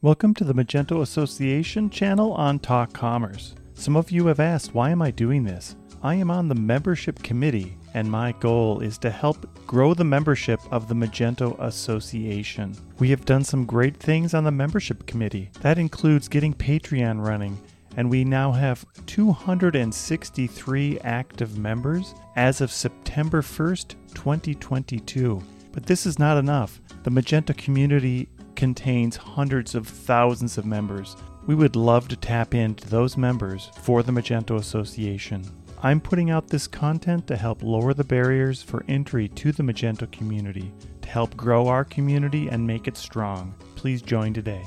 Welcome to the Magento Association channel on Talk Commerce. Some of you have asked, why am I doing this? I am on the membership committee, and my goal is to help grow the membership of the Magento Association. We have done some great things on the membership committee. That includes getting Patreon running, and we now have 263 active members as of September 1st, 2022. But this is not enough. The Magento community contains hundreds of thousands of members. We would love to tap into those members for the Magento Association. I'm putting out this content to help lower the barriers for entry to the Magento community, to help grow our community and make it strong. Please join today.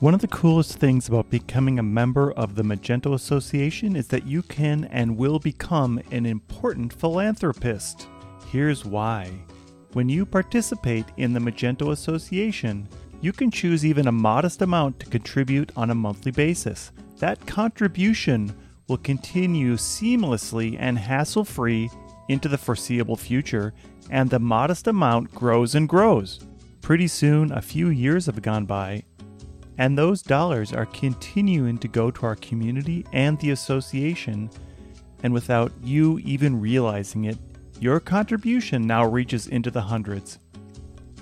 One of the coolest things about becoming a member of the Magento Association is that you can and will become an important philanthropist. Here's why. When you participate in the Magento Association, you can choose even a modest amount to contribute on a monthly basis. That contribution will continue seamlessly and hassle free into the foreseeable future, and the modest amount grows and grows. Pretty soon, a few years have gone by, and those dollars are continuing to go to our community and the association, and without you even realizing it, your contribution now reaches into the hundreds.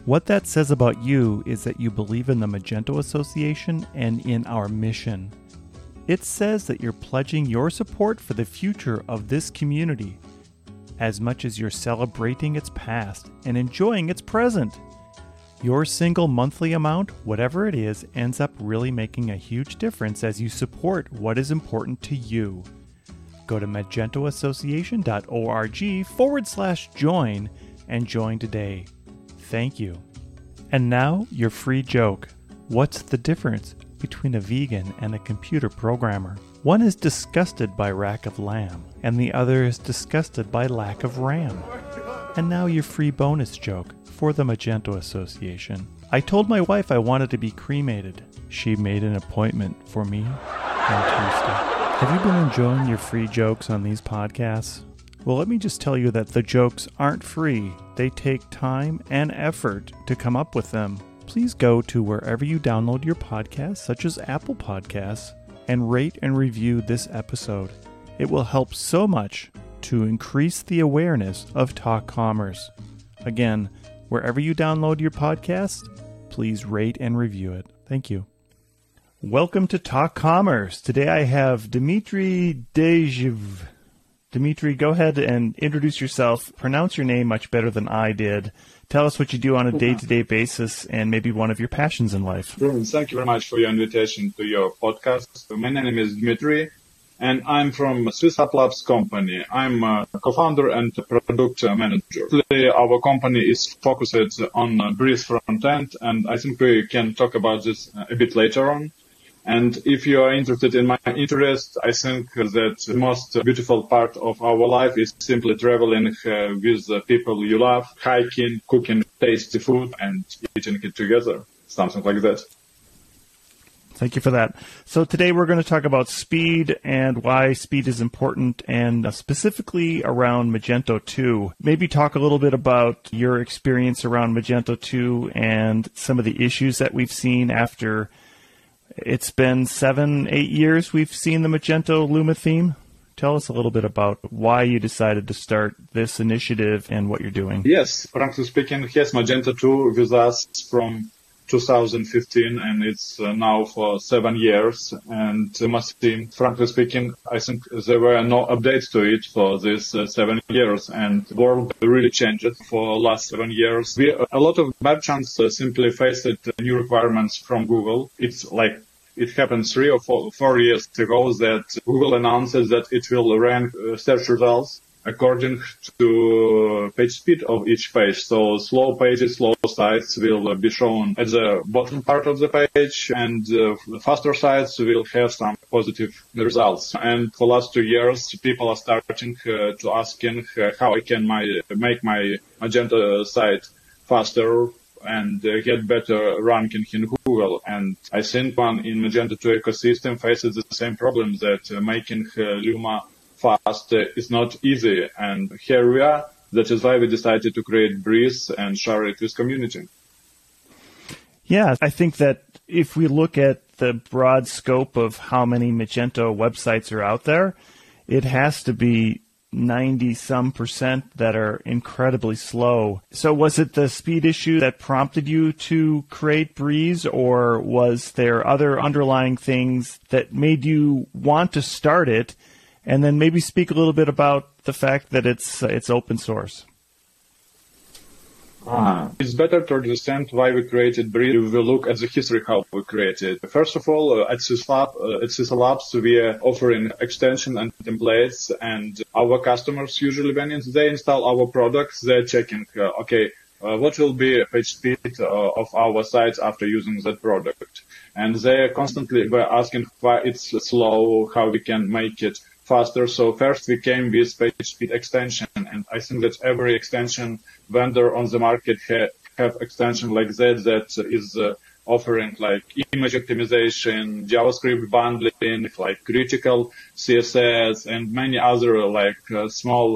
What that says about you is that you believe in the Magento Association and in our mission. It says that you're pledging your support for the future of this community as much as you're celebrating its past and enjoying its present. Your single monthly amount, whatever it is, ends up really making a huge difference as you support what is important to you. Go to magentoassociation.org forward slash join and join today. Thank you. And now, your free joke. What's the difference between a vegan and a computer programmer? One is disgusted by rack of lamb, and the other is disgusted by lack of RAM. And now, your free bonus joke for the Magento Association. I told my wife I wanted to be cremated. She made an appointment for me on Tuesday. Have you been enjoying your free jokes on these podcasts? Well, let me just tell you that the jokes aren't free. They take time and effort to come up with them. Please go to wherever you download your podcasts, such as Apple Podcasts, and rate and review this episode. It will help so much to increase the awareness of Talk Commerce. Again, wherever you download your podcast, please rate and review it. Thank you. Welcome to Talk Commerce. Today I have Dmitry Diejew. Dmitry, go ahead and introduce yourself. Pronounce your name much better than I did. Tell us what you do on a day to day basis and maybe one of your passions in life. Thank you very much for your invitation to your podcast. My name is Dmitry and I'm from SwissUpLabs company. I'm a co-founder and product manager. Our company is focused on Breeze front end and I think we can talk about this a bit later on. And if you are interested in my interest, I think that the most beautiful part of our life is simply traveling uh, with the people you love, hiking, cooking tasty food and eating it together. Something like that. Thank you for that. So today we're going to talk about speed and why speed is important and uh, specifically around Magento 2. Maybe talk a little bit about your experience around Magento 2 and some of the issues that we've seen after it's been seven, eight years we've seen the Magento Luma theme. Tell us a little bit about why you decided to start this initiative and what you're doing. Yes, frankly speaking, yes, Magento 2 with us from 2015 and it's uh, now for seven years and Luma theme, frankly speaking, I think there were no updates to it for this uh, seven years and the world really changed for last seven years. We, a lot of merchants uh, simply faced new requirements from Google. It's like it happened three or four, four years ago that Google announces that it will rank uh, search results according to page speed of each page. So slow pages, slow sites will be shown at the bottom part of the page and uh, faster sites will have some positive results. And for last two years, people are starting uh, to asking uh, how I can my, make my Magento site faster, and uh, get better ranking in And I think one in Magento 2 ecosystem faces the same problem that uh, making uh, Luma fast is not easy. And here we are. That is why we decided to create Breeze and share it with community. Yeah, I think that if we look at the broad scope of how many Magento websites are out there, it has to be 90 some percent that are incredibly slow. So was it the speed issue that prompted you to create Breeze or was there other underlying things that made you want to start it? And then maybe speak a little bit about the fact that it's, uh, it's open source. Ah. It's better to understand why we created Breeze. We look at the history how we created. First of all, uh, at Syslab, uh, at Syslabs, we are offering extension and templates, and our customers usually when they install our products, they're checking, uh, okay, uh, what will be page speed uh, of our sites after using that product, and they constantly were asking why it's slow, how we can make it faster. So first we came with page speed extension, and I think that every extension vendor on the market ha- have extension like that that is uh, offering like image optimization, JavaScript bundling, like critical CSS, and many other like uh, small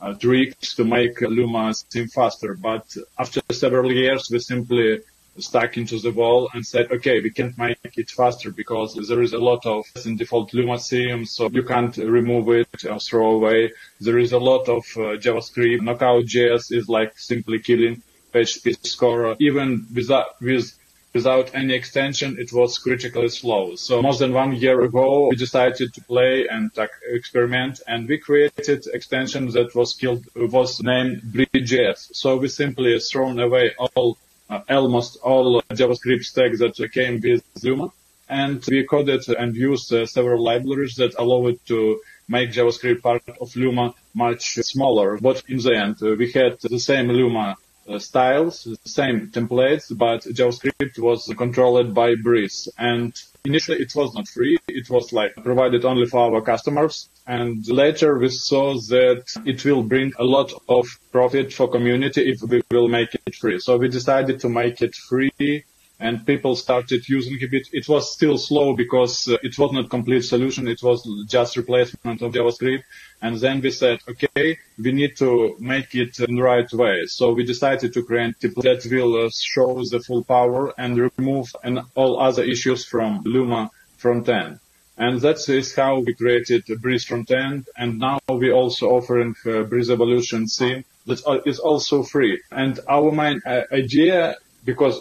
uh, tricks to make Luma seem faster. But after several years, we simply stuck into the wall and said, okay, we can't make it faster because there is a lot of in default Luma so you can't remove it or throw away. There is a lot of uh, JavaScript. Knockout.js is like simply killing page speed score. Even without, with without any extension, it was critically slow. So more than one year ago, we decided to play and experiment, and we created extension that was killed, was named Breeze.js. So we simply thrown away all almost all JavaScript stack that came with Luma. And we coded and used uh, several libraries that allow it to make JavaScript part of Luma much smaller. But in the end, uh, we had the same Luma uh, styles, the same templates, but JavaScript was controlled by Breeze. And initially it was not free. It was like provided only for our customers. And later we saw that it will bring a lot of profit for community if we will make it free. So we decided to make it free and people started using it. It was still slow because uh, it was not complete solution. It was just replacement of JavaScript. And then we said, okay, we need to make it in the right way. So we decided to create template that will uh, show the full power and remove and all other issues from Luma front end. And that is how we created Breeze front end. And now we also offering uh, Breeze Evolution theme that is also free. And our main uh, idea, because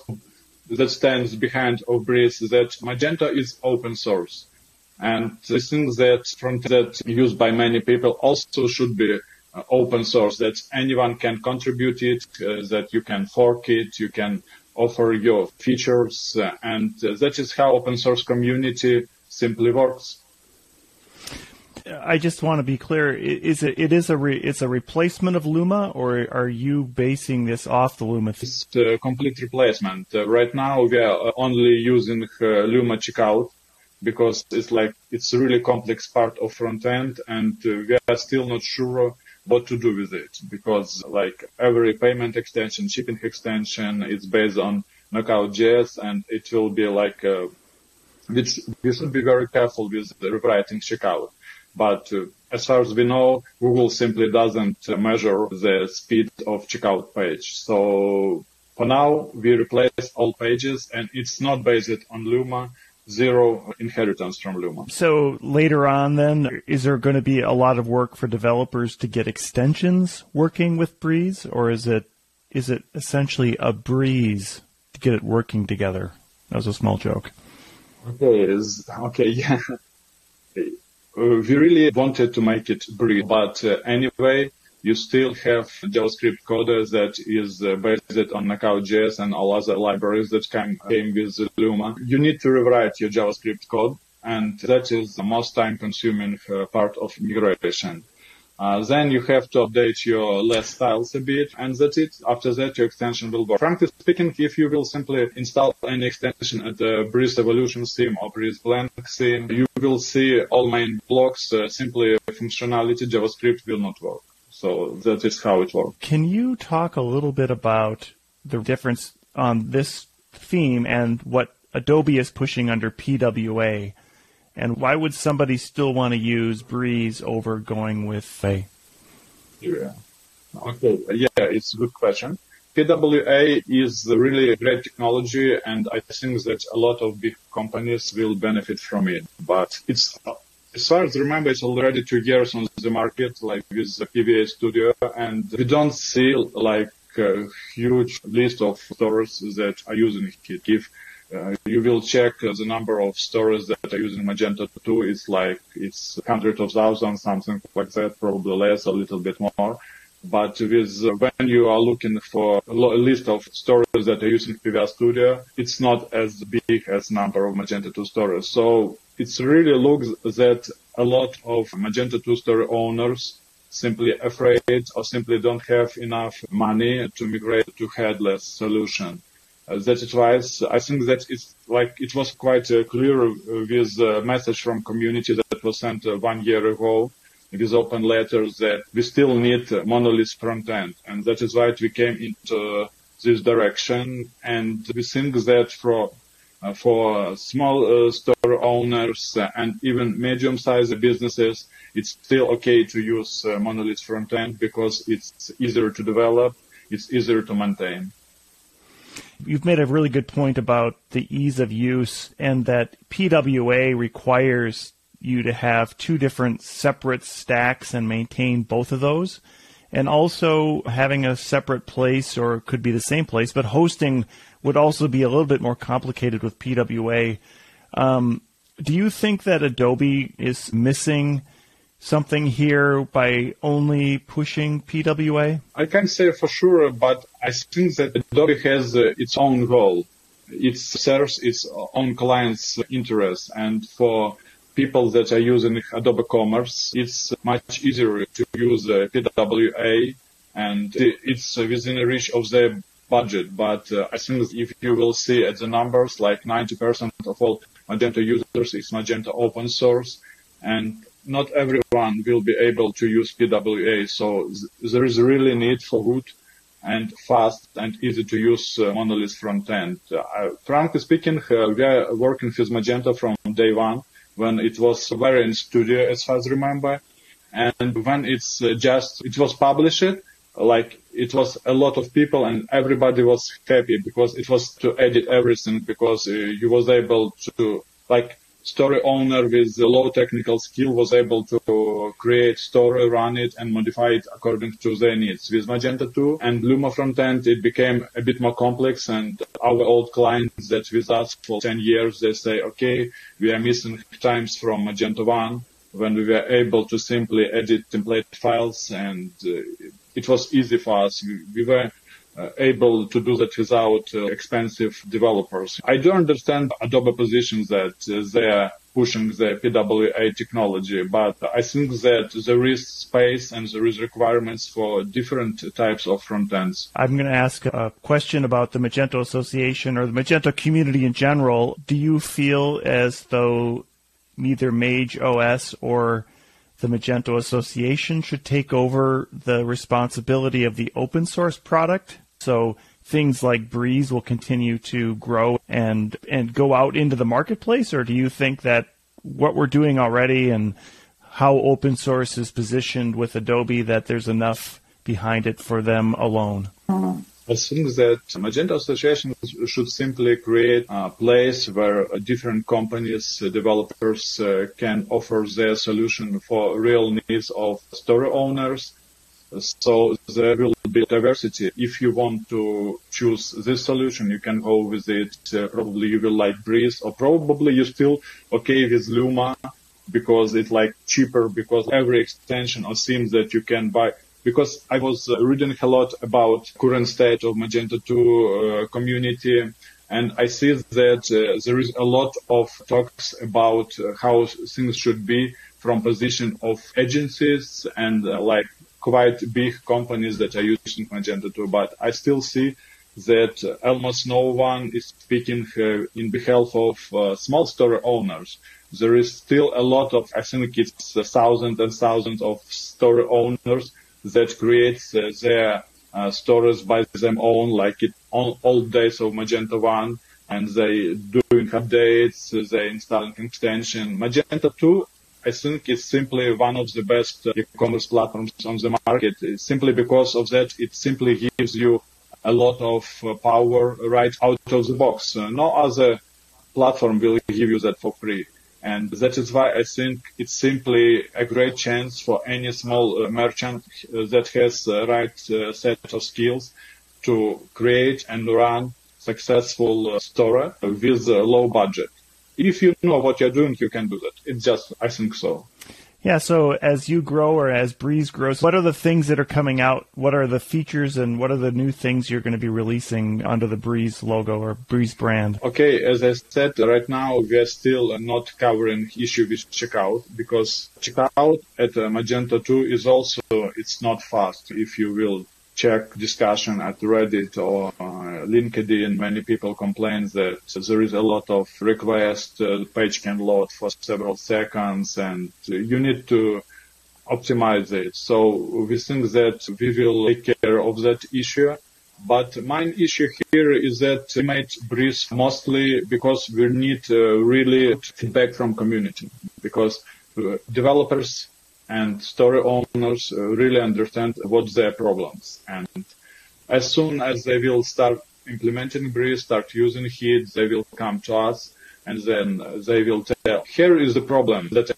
that stands behind of Breeze is that Magento is open source. And the things that front that used by many people also should be uh, open source, that anyone can contribute it, uh, that you can fork it, you can offer your features, and uh, that is how open source community simply works. I just want to be clear. Is it it is a re, it's a replacement of Luma, or are you basing this off the Luma? It's a complete replacement. Uh, right now we are only using uh, Luma checkout because it's like it's a really complex part of front end, and uh, we are still not sure what to do with it because like every payment extension, shipping extension, is based on Knockout.js, and it will be like. Uh, which we should be very careful with rewriting checkout but uh, as far as we know, Google simply doesn't measure the speed of checkout page. So for now, we replace all pages and it's not based on Luma, zero inheritance from Luma. So later on then, is there going to be a lot of work for developers to get extensions working with Breeze or is it, is it essentially a breeze to get it working together? That was a small joke. Okay, is, okay, yeah. Uh, we really wanted to make it breathe, but uh, anyway, you still have JavaScript code that is uh, based on Knockout.js and all other libraries that came, came with Luma. You need to rewrite your JavaScript code, and that is the most time-consuming part of migration. Uh, then you have to update your less styles a bit, and that's it. After that, your extension will work. Frankly speaking, if you will simply install any extension at the Breeze Evolution theme or Breeze Blank theme, you will see all main blocks, uh, simply functionality, JavaScript will not work. So that is how it works. Can you talk a little bit about the difference on this theme and what Adobe is pushing under PWA? And why would somebody still want to use Breeze over going with a? Yeah. Okay. Yeah, it's a good question. PWA is really a great technology, and I think that a lot of big companies will benefit from it. But it's as far as I remember, it's already two years on the market, like with the PWA Studio, and we don't see like a huge list of stores that are using it. If you will check uh, the number of stores that are using Magento 2, it's like it's hundreds of thousands, something like that, probably less, a little bit more. But with uh, when you are looking for a list of stores that are using PWA Studio, it's not as big as number of Magento 2 stores. So it really looks that a lot of Magento 2 store owners simply afraid or simply don't have enough money to migrate to headless solution. Uh, that is why I think that it's like it was quite uh, clear with the message from community that was sent uh, one year ago with open letters that we still need monolith front end. And that is why we came into this direction. And we think that for uh, for small uh, store owners and even medium-sized businesses, it's still okay to use uh, monolith front end because it's easier to develop, it's easier to maintain. You've made a really good point about the ease of use and that PWA requires you to have two different separate stacks and maintain both of those. And also having a separate place, or could be the same place, but hosting would also be a little bit more complicated with PWA. Um, do you think that Adobe is missing something here by only pushing PWA? I can't say for sure, but I think that Adobe has uh, its own goal. It serves its own clients' interests, and for people that are using Adobe Commerce, it's much easier to use uh, PWA and it's within the reach of their budget. But uh, I think if you will see at the numbers, like 90% of all Magento users is Magento open source and not everyone will be able to use PWA. So th- there is really need for good and fast and easy to use uh, monolith front end. Uh, frankly speaking, uh, we are working with Magento from day one when it was Varien studio as far as I remember. And when it's uh, just, it was published, like it was a lot of people and everybody was happy because it was to edit everything because uh, you was able to like story owner with low technical skill was able to create story, run it, and modify it according to their needs. With Magento 2 and Luma frontend, it became a bit more complex, and our old clients that with us for 10 years, they say, okay, we are missing times from Magento 1 when we were able to simply edit template files, and uh, it was easy for us. We, we were able to do that without uh, expensive developers. I do understand Adobe positions that uh, they are pushing the PWA technology, but I think that there is space and there is requirements for different types of front ends. I'm going to ask a question about the Magento Association or the Magento community in general. Do you feel as though neither Mage OS or the Magento Association should take over the responsibility of the open source product so things like Breeze will continue to grow and and go out into the marketplace, or do you think that what we're doing already and how open source is positioned with Adobe that there's enough behind it for them alone? I think that Magento Association should simply create a place where different companies, developers uh, can offer their solution for real needs of story owners so there will be diversity. If you want to choose this solution, you can go with it. Uh, probably you will like Breeze or probably you're still okay with Luma because it's like cheaper because every extension or theme that you can buy because I was reading a lot about current state of Magento 2 uh, community and I see that uh, there is a lot of talks about how things should be from position of agencies and uh, like quite big companies that are using Magento 2, but I still see that almost no one is speaking uh, in behalf of uh, small store owners. There is still a lot of, I think it's thousands and thousands of store owners that create uh, their stores by them own, like it all, all days of Magento 1, and they doing updates, they installing extension. Magento 2 I think it's simply one of the best uh, e-commerce platforms on the market simply because of that it simply gives you a lot of uh, power right out of the box. Uh, no other platform will give you that for free. And that is why I think it's simply a great chance for any small merchant that has the right set of skills to create and run successful store with a low budget. If you know what you're doing, you can do that. It's just, I think so. Yeah, so as you grow or as Breeze grows, what are the things that are coming out? What are the features and what are the new things you're going to be releasing under the Breeze logo or Breeze brand? Okay, as I said, right now we are still not covering issue with checkout because checkout at uh, Magento 2 is also, it's not fast, if you will check discussion at Reddit or uh, LinkedIn, many people complain that there is a lot of requests. Uh, the page can load for several seconds and you need to optimize it. So we think that we will take care of that issue. But my issue here is that we made Breeze mostly because we need uh, really feedback from community because uh, developers and story owners uh, really understand what's their problems. And as soon as they will start implementing Breeze, start using it, they will come to us and then they will tell, here is the problem that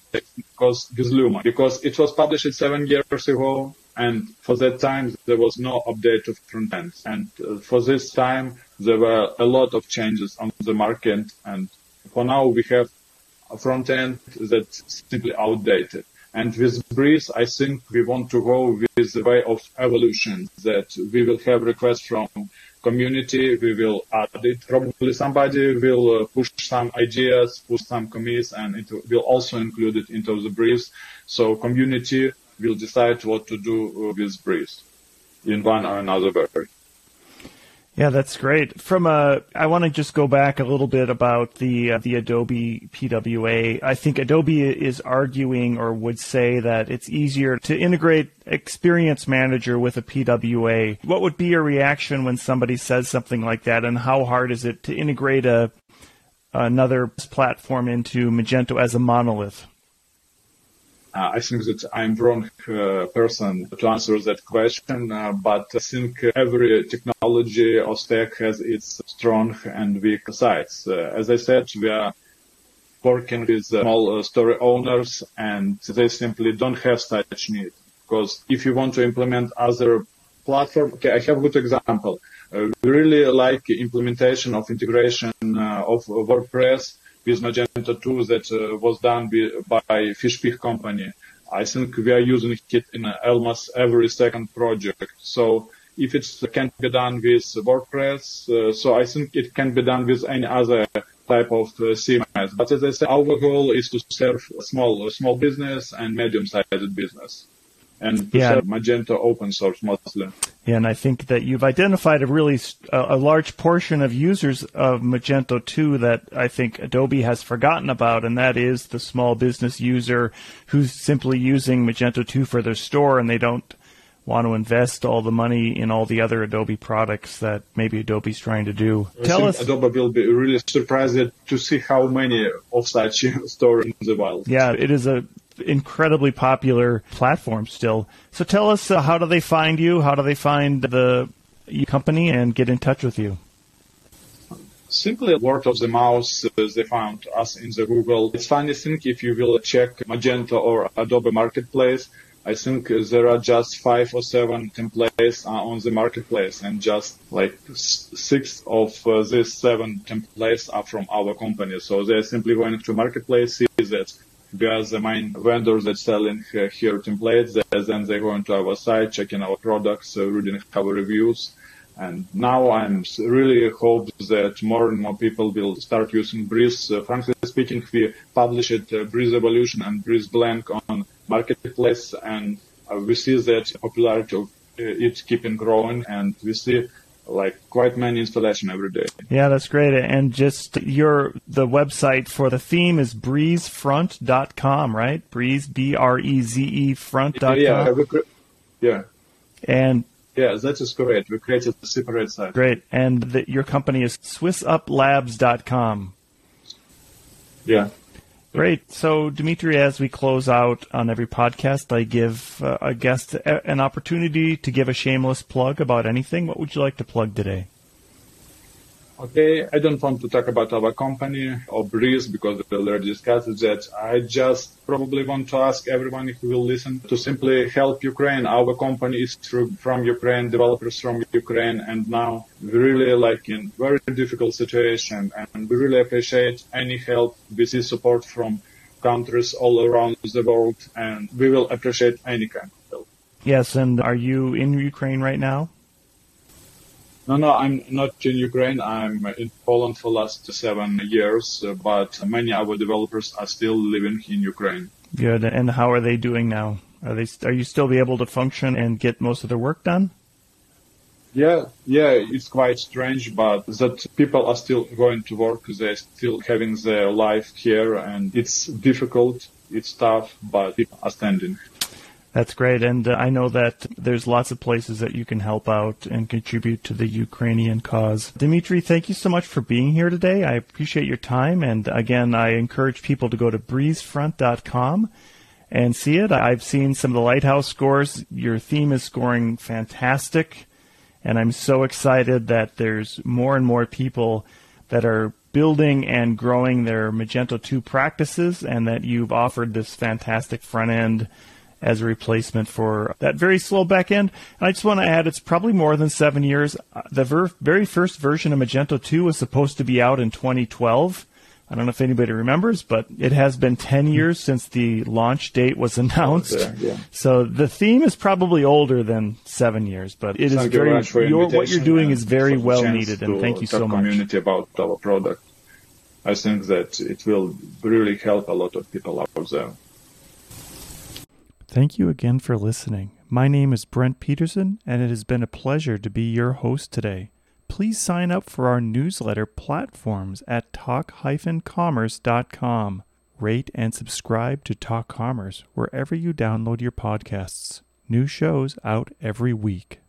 caused with Luma, because it was published seven years ago, and for that time there was no update of front end. And uh, for this time there were a lot of changes on the market, and for now we have a front end that's simply outdated. And with Breeze, I think we want to go with the way of evolution that we will have requests from community, we will add it. Probably somebody will uh, push some ideas, push some commits, and it will also include it into the Breeze. So community will decide what to do with Breeze in one or another way. Yeah, that's great. From a, I want to just go back a little bit about the uh, the Adobe PWA. I think Adobe is arguing or would say that it's easier to integrate Experience Manager with a PWA. What would be your reaction when somebody says something like that, and how hard is it to integrate a another platform into Magento as a monolith? Uh, I think that I'm wrong uh, person to answer that question, uh, but I think every technology or stack has its strong and weak sides. Uh, as I said, we are working with small uh, story owners and they simply don't have such need. Because if you want to implement other platform, okay, I have a good example. Uh, we really like implementation of integration of WordPress with Magento 2 that uh, was done by Fishpig company. I think we are using it in almost every second project. So if it can be done with WordPress, uh, so I think it can be done with any other type of uh, CMS. But as I said, our goal is to serve small, small business and medium-sized business and yeah. Magento open source mostly. Yeah, and I think that you've identified a really a large portion of users of Magento 2 that I think Adobe has forgotten about, and that is the small business user who's simply using Magento 2 for their store and they don't want to invest all the money in all the other Adobe products that maybe Adobe's trying to do. I Tell us. Adobe will be really surprised to see how many of such stores in the wild. Yeah, it is a incredibly popular platform still. So tell us, uh, how do they find you? How do they find the company and get in touch with you? Simply word of the mouth, uh, they found us in the Google. It's funny thing if you will check Magento or Adobe Marketplace, I think there are just five or seven templates uh, on the marketplace and just like six of uh, these seven templates are from our company. So they're simply going to marketplace, see that are the main vendors that selling uh, here templates. Then they go into our site, checking our products, uh, reading our reviews. And now I'm really hope that more and more people will start using Breeze. Uh, frankly speaking, we published uh, Breeze Evolution and Breeze Blank on Marketplace, and uh, we see that popularity of uh, it keeping growing, and we see like quite many installation every day. Yeah, that's great. And just your the website for the theme is breezefront.com, right? Breeze B R E Z E front.com. Yeah, yeah. And yeah, that is correct. We created a separate site. Great. And the, your company is swissuplabs.com. Yeah. Great. So, Dimitri, as we close out on every podcast, I give uh, a guest an opportunity to give a shameless plug about anything. What would you like to plug today? Okay, I don't want to talk about our company or Breeze because we already discussed that. I just probably want to ask everyone if who will listen to simply help Ukraine. Our company is from Ukraine, developers from Ukraine, and now we're really like in very difficult situation and we really appreciate any help we see support from countries all around the world and we will appreciate any kind of help. Yes, and are you in Ukraine right now? No, no, I'm not in Ukraine. I'm in Poland for the last seven years, uh, but many our developers are still living in Ukraine. Good. And how are they doing now? Are they? Are you still be able to function and get most of their work done? Yeah, yeah, it's quite strange, but that people are still going to work. They're still having their life here, and it's difficult. It's tough, but people are standing. That's great. And uh, I know that there's lots of places that you can help out and contribute to the Ukrainian cause. Dimitri, thank you so much for being here today. I appreciate your time. And again, I encourage people to go to breezefront.com and see it. I've seen some of the Lighthouse scores. Your theme is scoring fantastic. And I'm so excited that there's more and more people that are building and growing their Magento 2 practices and that you've offered this fantastic front end as a replacement for that very slow back end. And I just want to add, it's probably more than seven years. Uh, the ver- very first version of Magento 2 was supposed to be out in 2012. I don't know if anybody remembers, but it has been 10 years since the launch date was announced. Oh, yeah. So the theme is probably older than seven years, but it thank is very, your, what you're doing is very well needed, and thank you so much. community about our product. I think that it will really help a lot of people out there. Thank you again for listening. My name is Brent Peterson, and it has been a pleasure to be your host today. Please sign up for our newsletter platforms at talk-commerce.com. Rate and subscribe to Talk Commerce wherever you download your podcasts. New shows out every week.